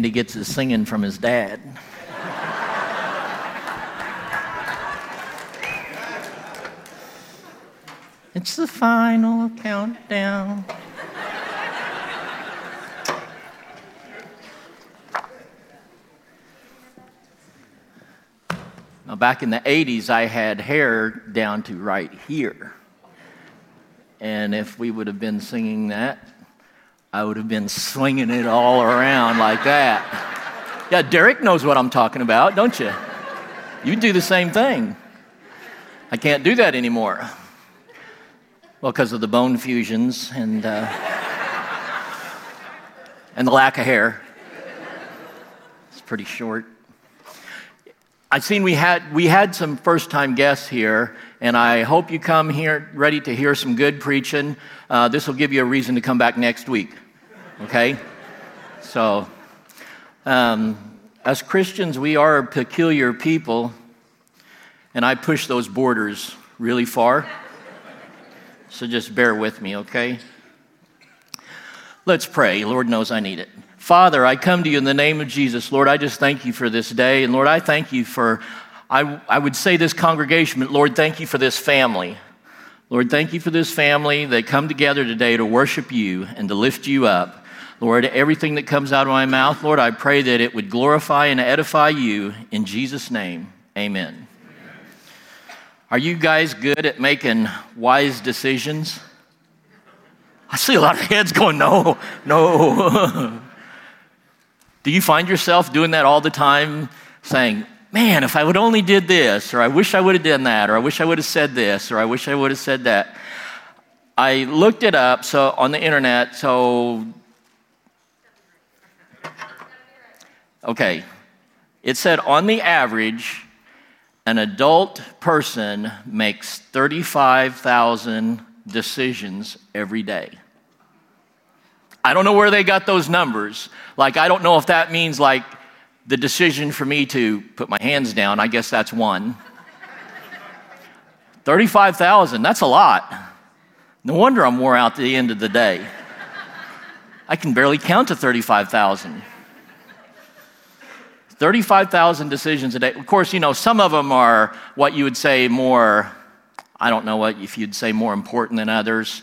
Andy gets his singing from his dad. it's the final countdown. Now, back in the 80s, I had hair down to right here. And if we would have been singing that, I would have been swinging it all around like that. Yeah, Derek knows what I'm talking about, don't you? You do the same thing. I can't do that anymore. Well, because of the bone fusions and, uh, and the lack of hair. It's pretty short. I've seen we had, we had some first time guests here, and I hope you come here ready to hear some good preaching. Uh, this will give you a reason to come back next week, okay? so, um, as Christians, we are a peculiar people, and I push those borders really far. So just bear with me, okay? Let's pray. Lord knows I need it. Father, I come to you in the name of Jesus. Lord, I just thank you for this day. And Lord, I thank you for, I, I would say this congregation, but Lord, thank you for this family. Lord, thank you for this family that come together today to worship you and to lift you up. Lord, everything that comes out of my mouth, Lord, I pray that it would glorify and edify you in Jesus' name. Amen. Are you guys good at making wise decisions? I see a lot of heads going, no, no. Do you find yourself doing that all the time, saying, man, if I would only did this, or I wish I would have done that, or I wish I would have said this, or I wish I would have said that? I looked it up so on the internet, so okay. It said on the average, an adult person makes 35,000 decisions every day. I don't know where they got those numbers. Like, I don't know if that means like the decision for me to put my hands down. I guess that's one. 35,000, that's a lot. No wonder I'm wore out at the end of the day. I can barely count to 35,000. 35,000 decisions a day. Of course, you know, some of them are what you would say more, I don't know what if you'd say more important than others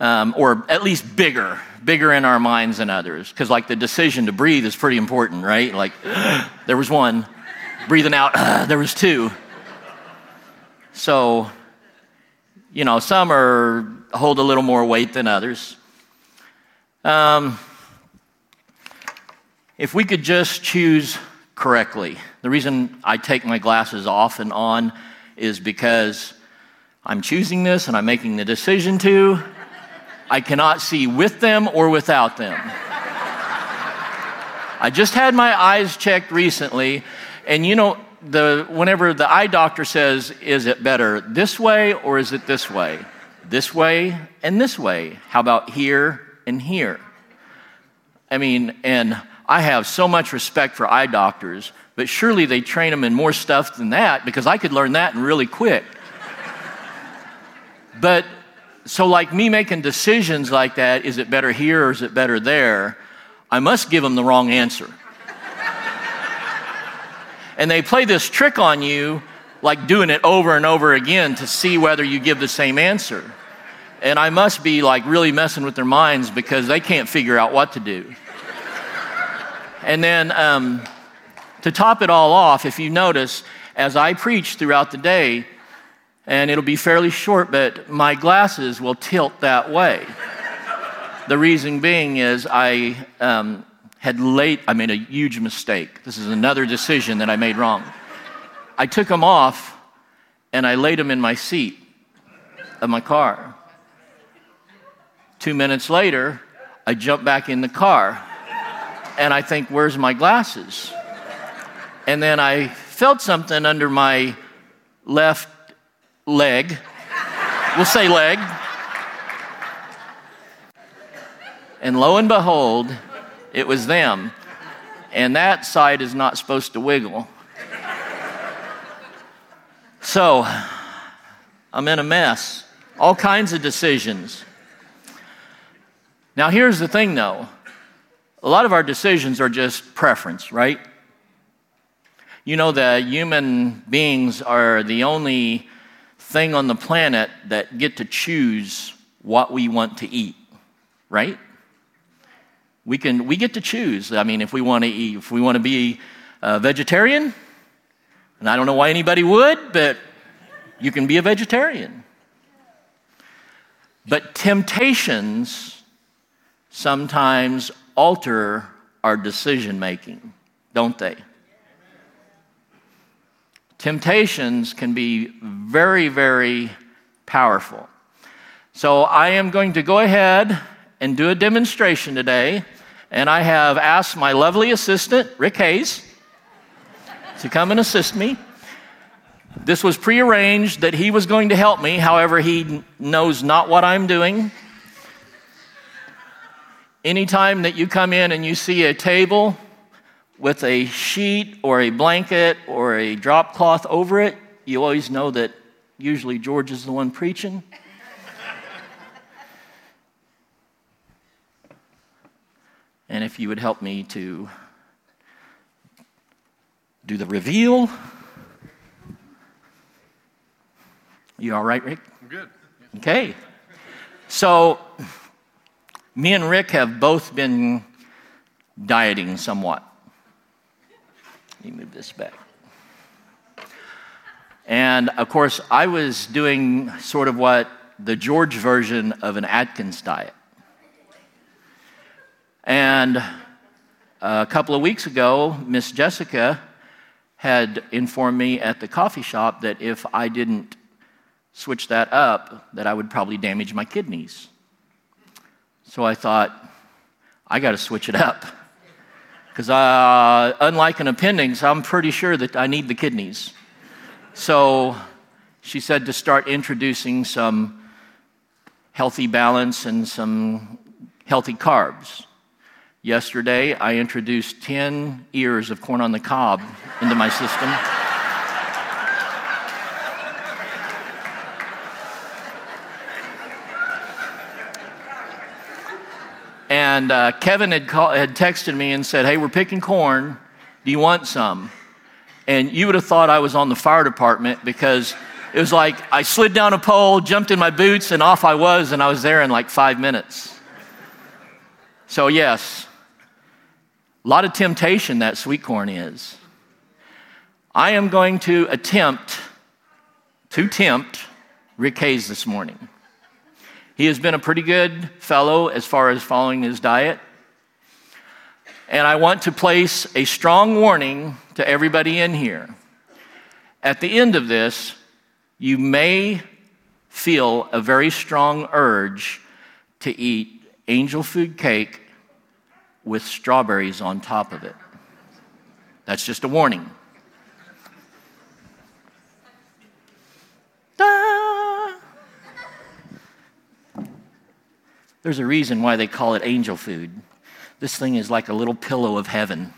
um, or at least bigger, bigger in our minds than others. Because, like, the decision to breathe is pretty important, right? Like, there was one, breathing out, there was two. So, you know, some are hold a little more weight than others. Um, if we could just choose correctly, the reason I take my glasses off and on is because I'm choosing this and I'm making the decision to, I cannot see with them or without them. I just had my eyes checked recently, and you know, the, whenever the eye doctor says, Is it better this way or is it this way? This way and this way. How about here and here? I mean, and I have so much respect for eye doctors, but surely they train them in more stuff than that because I could learn that really quick. but so, like me making decisions like that, is it better here or is it better there? I must give them the wrong answer. and they play this trick on you, like doing it over and over again to see whether you give the same answer. And I must be like really messing with their minds because they can't figure out what to do. And then um, to top it all off, if you notice, as I preach throughout the day, and it'll be fairly short, but my glasses will tilt that way. the reason being is I um, had late, I made a huge mistake. This is another decision that I made wrong. I took them off and I laid them in my seat of my car. Two minutes later, I jumped back in the car and I think, where's my glasses? And then I felt something under my left leg. We'll say leg. And lo and behold, it was them. And that side is not supposed to wiggle. So, I'm in a mess. All kinds of decisions. Now, here's the thing though a lot of our decisions are just preference, right? You know that human beings are the only thing on the planet that get to choose what we want to eat, right? We can we get to choose. I mean, if we want to eat, if we want to be a vegetarian, and I don't know why anybody would, but you can be a vegetarian. But temptations sometimes alter our decision making, don't they? Temptations can be very, very powerful. So I am going to go ahead and do a demonstration today, and I have asked my lovely assistant, Rick Hayes, to come and assist me. This was prearranged that he was going to help me, however, he knows not what I'm doing. Anytime that you come in and you see a table with a sheet or a blanket or a drop cloth over it, you always know that usually George is the one preaching. and if you would help me to do the reveal. You all right, Rick? I'm good. Okay. So, me and Rick have both been dieting somewhat. Let me move this back. And of course, I was doing sort of what the George version of an Atkins diet. And uh, a couple of weeks ago, Miss Jessica had informed me at the coffee shop that if I didn't switch that up, that I would probably damage my kidneys. So I thought, I got to switch it up. Because uh, unlike an appendix, I'm pretty sure that I need the kidneys. So she said to start introducing some healthy balance and some healthy carbs. Yesterday, I introduced 10 ears of corn on the cob into my system. And uh, Kevin had, call, had texted me and said, Hey, we're picking corn. Do you want some? And you would have thought I was on the fire department because it was like I slid down a pole, jumped in my boots, and off I was, and I was there in like five minutes. So, yes, a lot of temptation that sweet corn is. I am going to attempt to tempt Rick Hayes this morning. He has been a pretty good fellow as far as following his diet. And I want to place a strong warning to everybody in here. At the end of this, you may feel a very strong urge to eat angel food cake with strawberries on top of it. That's just a warning. There's a reason why they call it angel food. This thing is like a little pillow of heaven.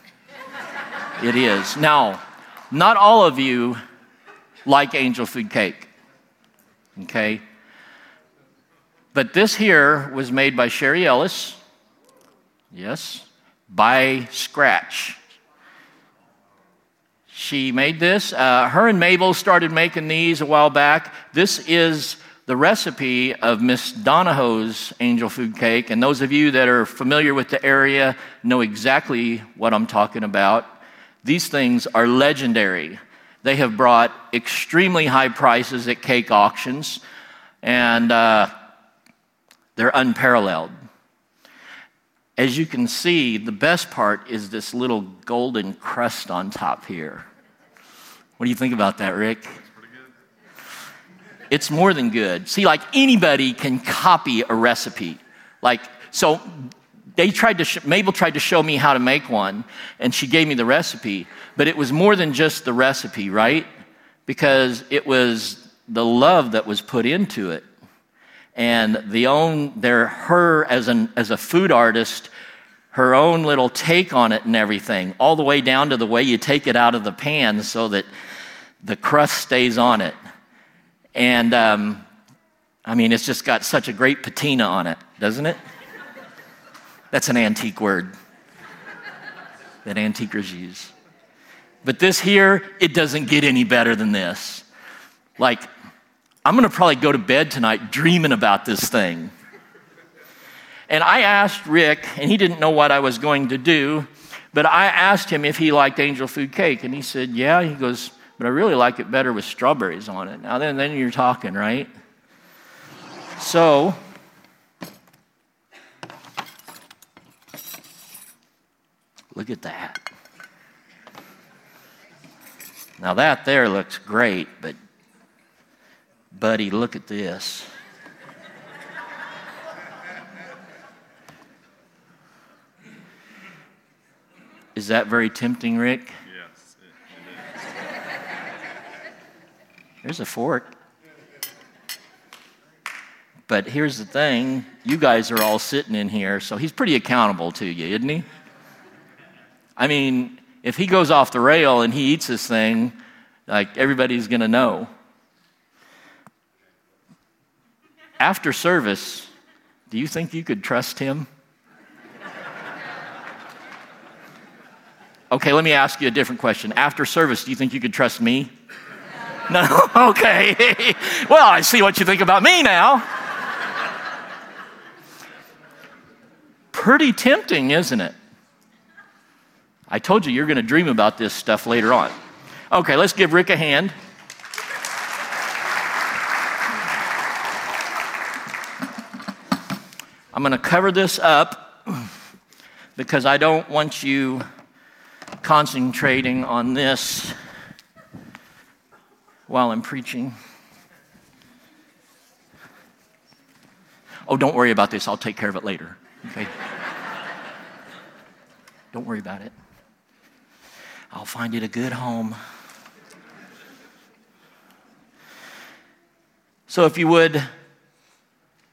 it is. Now, not all of you like angel food cake. Okay? But this here was made by Sherry Ellis Yes, by scratch. She made this. Uh, her and Mabel started making these a while back. This is the recipe of Miss Donahoe's angel food cake. And those of you that are familiar with the area know exactly what I'm talking about. These things are legendary. They have brought extremely high prices at cake auctions, and uh, they're unparalleled. As you can see, the best part is this little golden crust on top here. What do you think about that, Rick? It's more than good. See, like anybody can copy a recipe. Like, so they tried to, sh- Mabel tried to show me how to make one, and she gave me the recipe. But it was more than just the recipe, right? Because it was the love that was put into it and the own their her as an as a food artist her own little take on it and everything all the way down to the way you take it out of the pan so that the crust stays on it and um, i mean it's just got such a great patina on it doesn't it that's an antique word that antiquers use. But this here, it doesn't get any better than this. Like, I'm gonna probably go to bed tonight dreaming about this thing. And I asked Rick, and he didn't know what I was going to do, but I asked him if he liked angel food cake, and he said, Yeah. He goes, But I really like it better with strawberries on it. Now, then, then you're talking, right? So, look at that. Now, that there looks great, but, buddy, look at this. Is that very tempting, Rick? Yes, it, it is. There's a fork. But here's the thing you guys are all sitting in here, so he's pretty accountable to you, isn't he? I mean, if he goes off the rail and he eats this thing, like everybody's going to know. After service, do you think you could trust him? Okay, let me ask you a different question. After service, do you think you could trust me? No? Okay. well, I see what you think about me now. Pretty tempting, isn't it? I told you you're going to dream about this stuff later on. Okay, let's give Rick a hand. I'm going to cover this up because I don't want you concentrating on this while I'm preaching. Oh, don't worry about this. I'll take care of it later. Okay? don't worry about it. I'll find it a good home. So, if you would,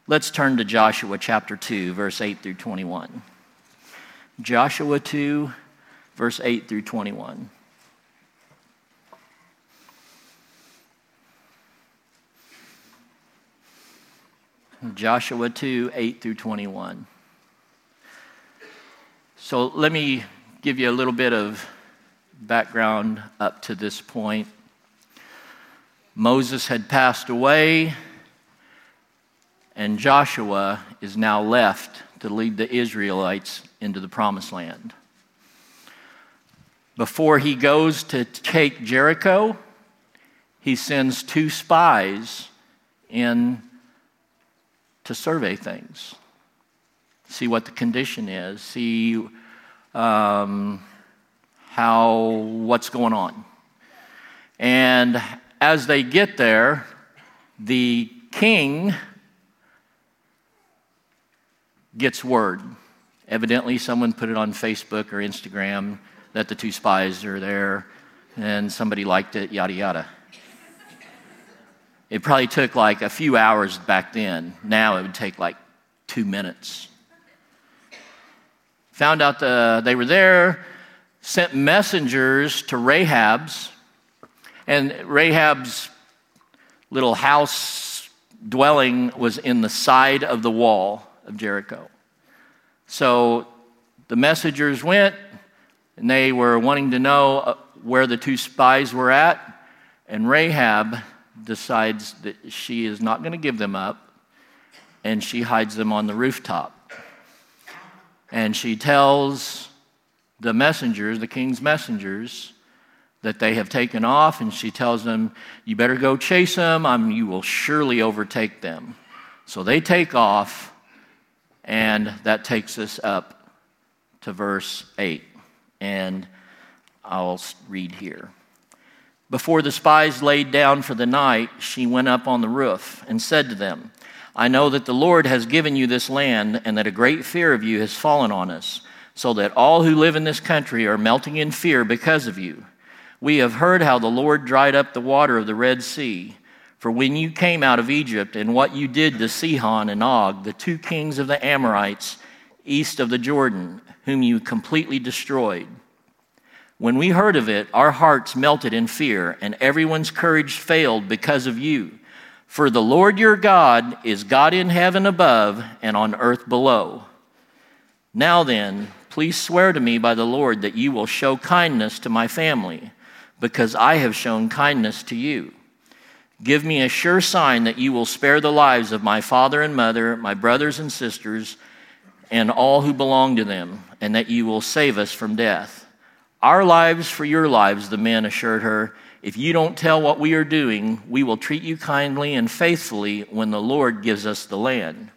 let's turn to Joshua chapter 2, verse 8 through 21. Joshua 2, verse 8 through 21. Joshua 2, 8 through 21. So let me give you a little bit of background up to this point. Moses had passed away, and Joshua is now left to lead the Israelites into the promised land before he goes to take Jericho, he sends two spies in to survey things, see what the condition is, see um, how what's going on. And as they get there, the king gets word. Evidently, someone put it on Facebook or Instagram that the two spies are there and somebody liked it, yada, yada. It probably took like a few hours back then. Now it would take like two minutes. Found out the, they were there, sent messengers to Rahab's, and Rahab's little house dwelling was in the side of the wall of Jericho. So the messengers went, and they were wanting to know uh, where the two spies were at. And Rahab decides that she is not going to give them up, and she hides them on the rooftop. And she tells the messengers, the king's messengers, that they have taken off, and she tells them, You better go chase them, I'm, you will surely overtake them. So they take off, and that takes us up to verse 8 and I'll read here. Before the spies laid down for the night, she went up on the roof and said to them, I know that the Lord has given you this land, and that a great fear of you has fallen on us, so that all who live in this country are melting in fear because of you. We have heard how the Lord dried up the water of the Red Sea. For when you came out of Egypt, and what you did to Sihon and Og, the two kings of the Amorites, east of the Jordan, whom you completely destroyed. When we heard of it, our hearts melted in fear, and everyone's courage failed because of you. For the Lord your God is God in heaven above and on earth below. Now then, Please swear to me by the Lord that you will show kindness to my family, because I have shown kindness to you. Give me a sure sign that you will spare the lives of my father and mother, my brothers and sisters, and all who belong to them, and that you will save us from death. Our lives for your lives, the men assured her. If you don't tell what we are doing, we will treat you kindly and faithfully when the Lord gives us the land.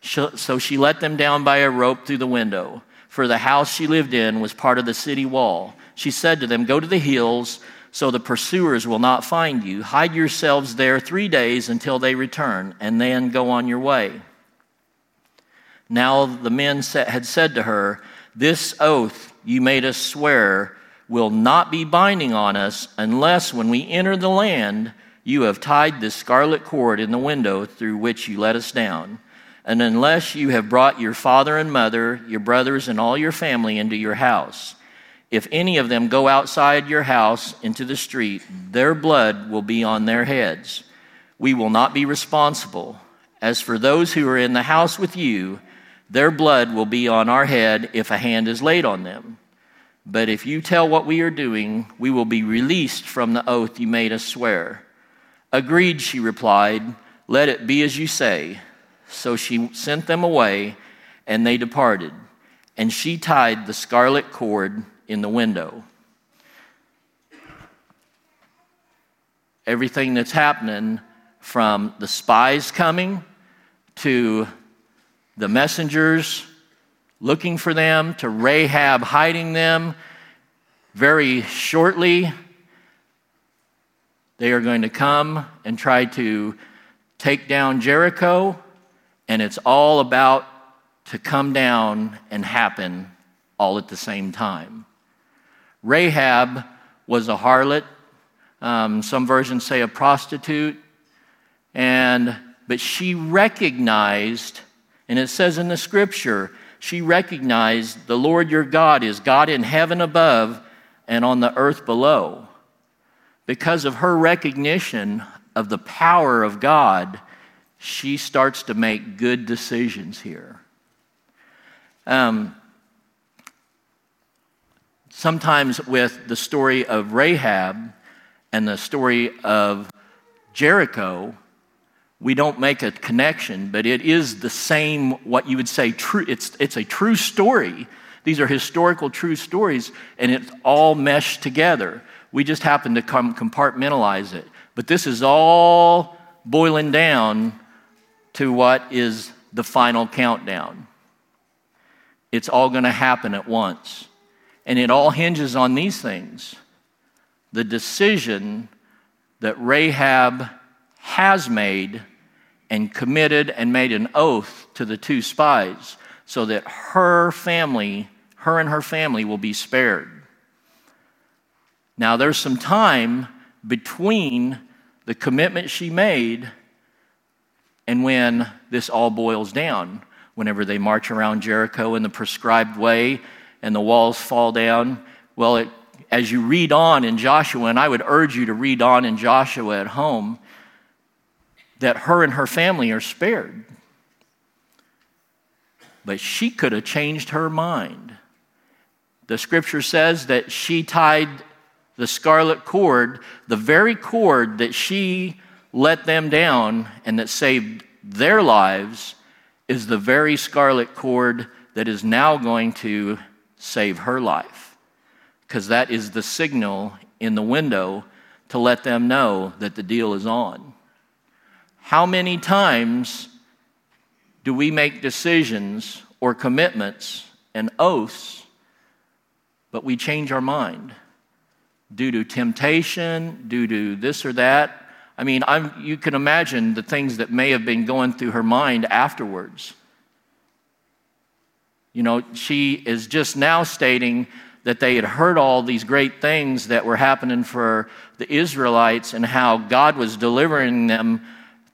So she let them down by a rope through the window, for the house she lived in was part of the city wall. She said to them, Go to the hills so the pursuers will not find you. Hide yourselves there three days until they return, and then go on your way. Now the men had said to her, This oath you made us swear will not be binding on us unless, when we enter the land, you have tied this scarlet cord in the window through which you let us down. And unless you have brought your father and mother, your brothers, and all your family into your house. If any of them go outside your house into the street, their blood will be on their heads. We will not be responsible. As for those who are in the house with you, their blood will be on our head if a hand is laid on them. But if you tell what we are doing, we will be released from the oath you made us swear. Agreed, she replied. Let it be as you say. So she sent them away, and they departed. And she tied the scarlet cord in the window. Everything that's happening from the spies coming to the messengers looking for them to Rahab hiding them. Very shortly, they are going to come and try to take down Jericho, and it's all about to come down and happen all at the same time. Rahab was a harlot. Um, some versions say a prostitute. And, but she recognized, and it says in the scripture, she recognized the Lord your God is God in heaven above and on the earth below. Because of her recognition of the power of God, she starts to make good decisions here. Um, sometimes with the story of Rahab and the story of Jericho, we don't make a connection, but it is the same, what you would say, true. It's, it's a true story. These are historical true stories, and it's all meshed together. We just happen to come compartmentalize it. But this is all boiling down to what is the final countdown. It's all going to happen at once. And it all hinges on these things the decision that Rahab has made and committed and made an oath to the two spies so that her family, her and her family, will be spared. Now, there's some time between the commitment she made and when this all boils down. Whenever they march around Jericho in the prescribed way and the walls fall down. Well, it, as you read on in Joshua, and I would urge you to read on in Joshua at home, that her and her family are spared. But she could have changed her mind. The scripture says that she tied the scarlet cord, the very cord that she let them down and that saved their lives, is the very scarlet cord that is now going to save her life. Because that is the signal in the window to let them know that the deal is on. How many times do we make decisions or commitments and oaths, but we change our mind due to temptation, due to this or that? I mean, I'm, you can imagine the things that may have been going through her mind afterwards. You know, she is just now stating that they had heard all these great things that were happening for the Israelites and how God was delivering them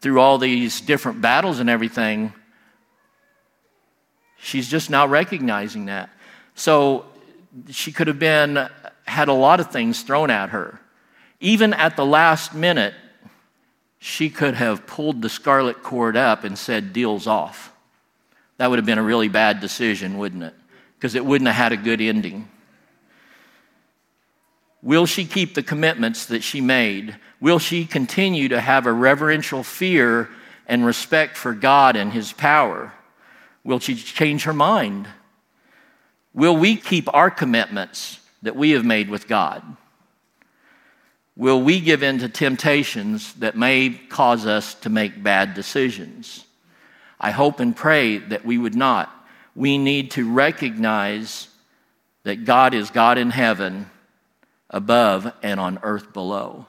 through all these different battles and everything. She's just now recognizing that. So she could have been, had a lot of things thrown at her. Even at the last minute, she could have pulled the scarlet cord up and said, Deal's off. That would have been a really bad decision, wouldn't it? because it wouldn't have had a good ending. Will she keep the commitments that she made? Will she continue to have a reverential fear and respect for God and His power? Will she change her mind? Will we keep our commitments that we have made with God? Will we give in to temptations that may cause us to make bad decisions? I hope and pray that we would not. We need to recognize that God is God in heaven above and on earth below,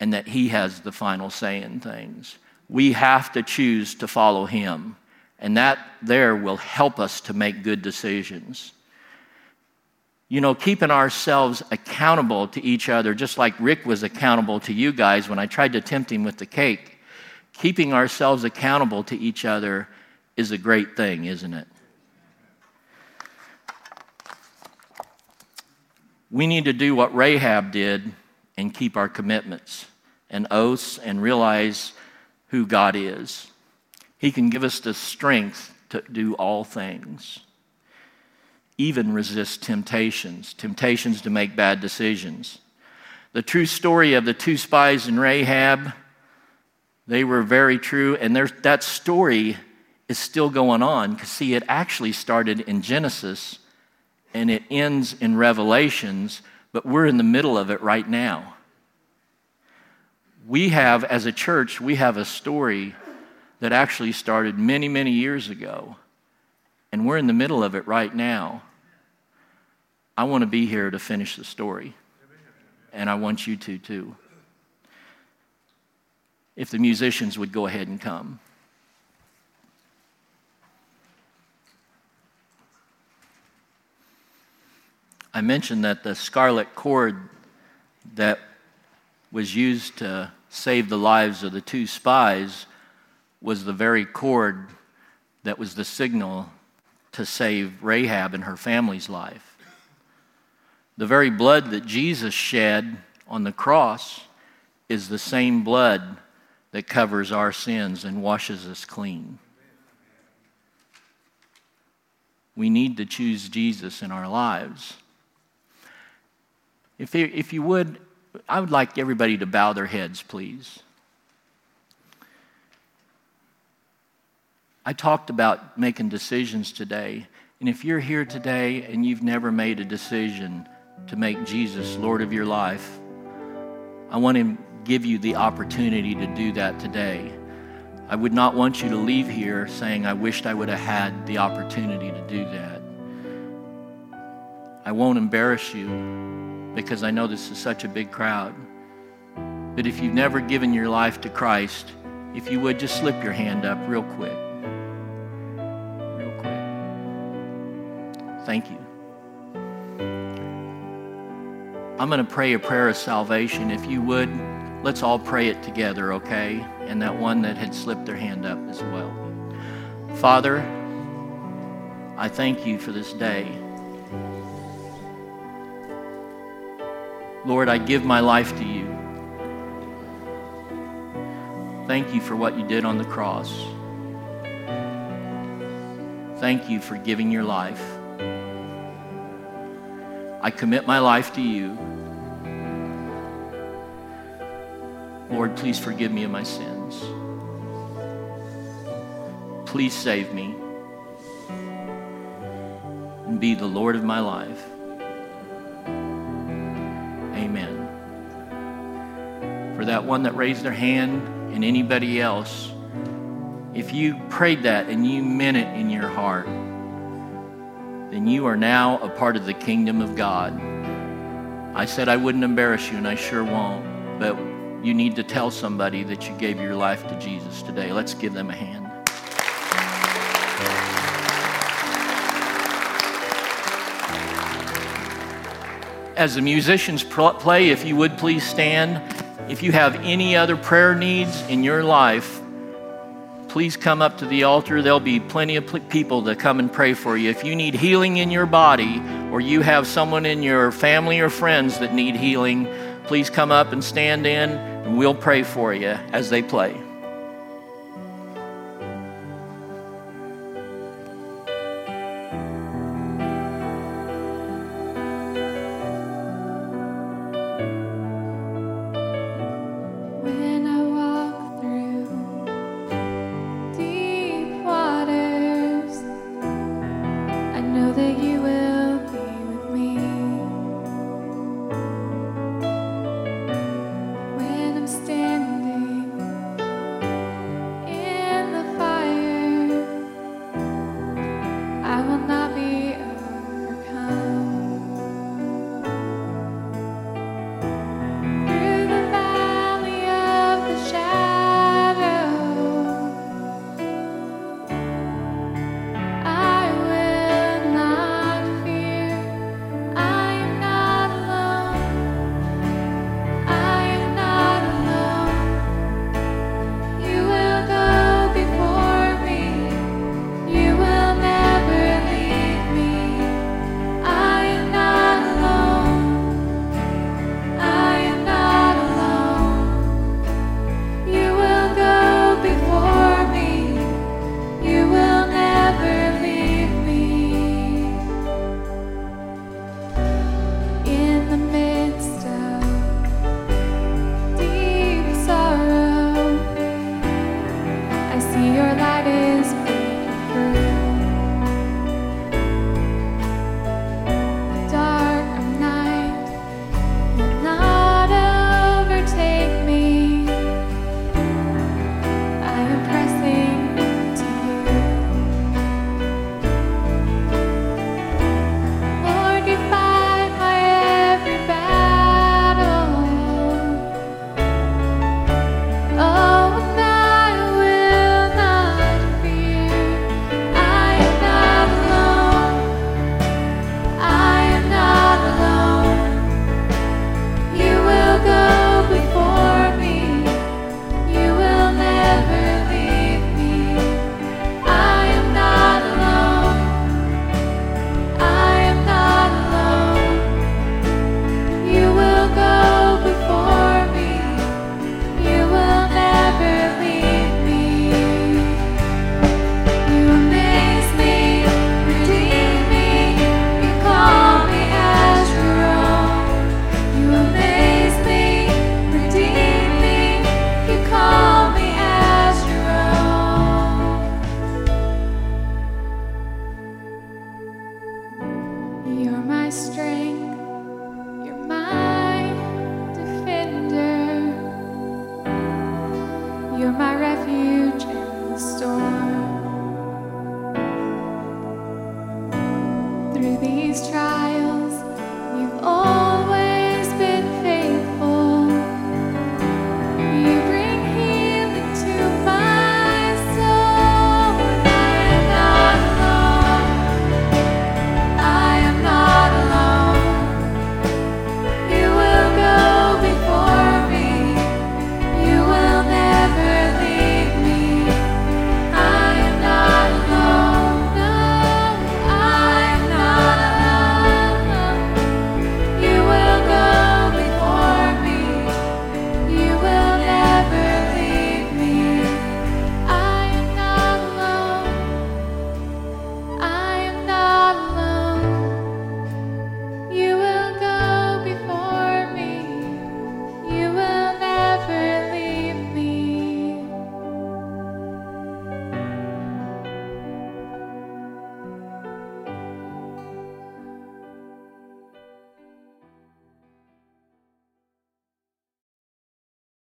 and that He has the final say in things. We have to choose to follow Him, and that there will help us to make good decisions. You know, keeping ourselves accountable to each other, just like Rick was accountable to you guys when I tried to tempt him with the cake. Keeping ourselves accountable to each other is a great thing, isn't it? We need to do what Rahab did and keep our commitments and oaths and realize who God is. He can give us the strength to do all things, even resist temptations, temptations to make bad decisions. The true story of the two spies and Rahab, they were very true, and that story is still going on. Because, see, it actually started in Genesis and it ends in Revelations, but we're in the middle of it right now. We have, as a church, we have a story that actually started many, many years ago, and we're in the middle of it right now. I want to be here to finish the story, and I want you to too. If the musicians would go ahead and come. I mentioned that the scarlet cord that was used to save the lives of the two spies was the very cord that was the signal to save Rahab and her family's life. The very blood that Jesus shed on the cross is the same blood that covers our sins and washes us clean. We need to choose Jesus in our lives. If, if you would, I would like everybody to bow their heads, please. I talked about making decisions today. And if you're here today and you've never made a decision to make Jesus Lord of your life, I want to give you the opportunity to do that today. I would not want you to leave here saying, I wished I would have had the opportunity to do that. I won't embarrass you because I know this is such a big crowd. But if you've never given your life to Christ, if you would just slip your hand up real quick. Real quick. Thank you. I'm going to pray a prayer of salvation. If you would, let's all pray it together, okay? And that one that had slipped their hand up as well. Father, I thank you for this day. Lord, I give my life to you. Thank you for what you did on the cross. Thank you for giving your life. I commit my life to you. Lord, please forgive me of my sins. Please save me and be the Lord of my life. That one that raised their hand and anybody else, if you prayed that and you meant it in your heart, then you are now a part of the kingdom of God. I said I wouldn't embarrass you, and I sure won't, but you need to tell somebody that you gave your life to Jesus today. Let's give them a hand. As the musicians play, if you would please stand. If you have any other prayer needs in your life, please come up to the altar. There'll be plenty of people to come and pray for you. If you need healing in your body, or you have someone in your family or friends that need healing, please come up and stand in, and we'll pray for you as they play.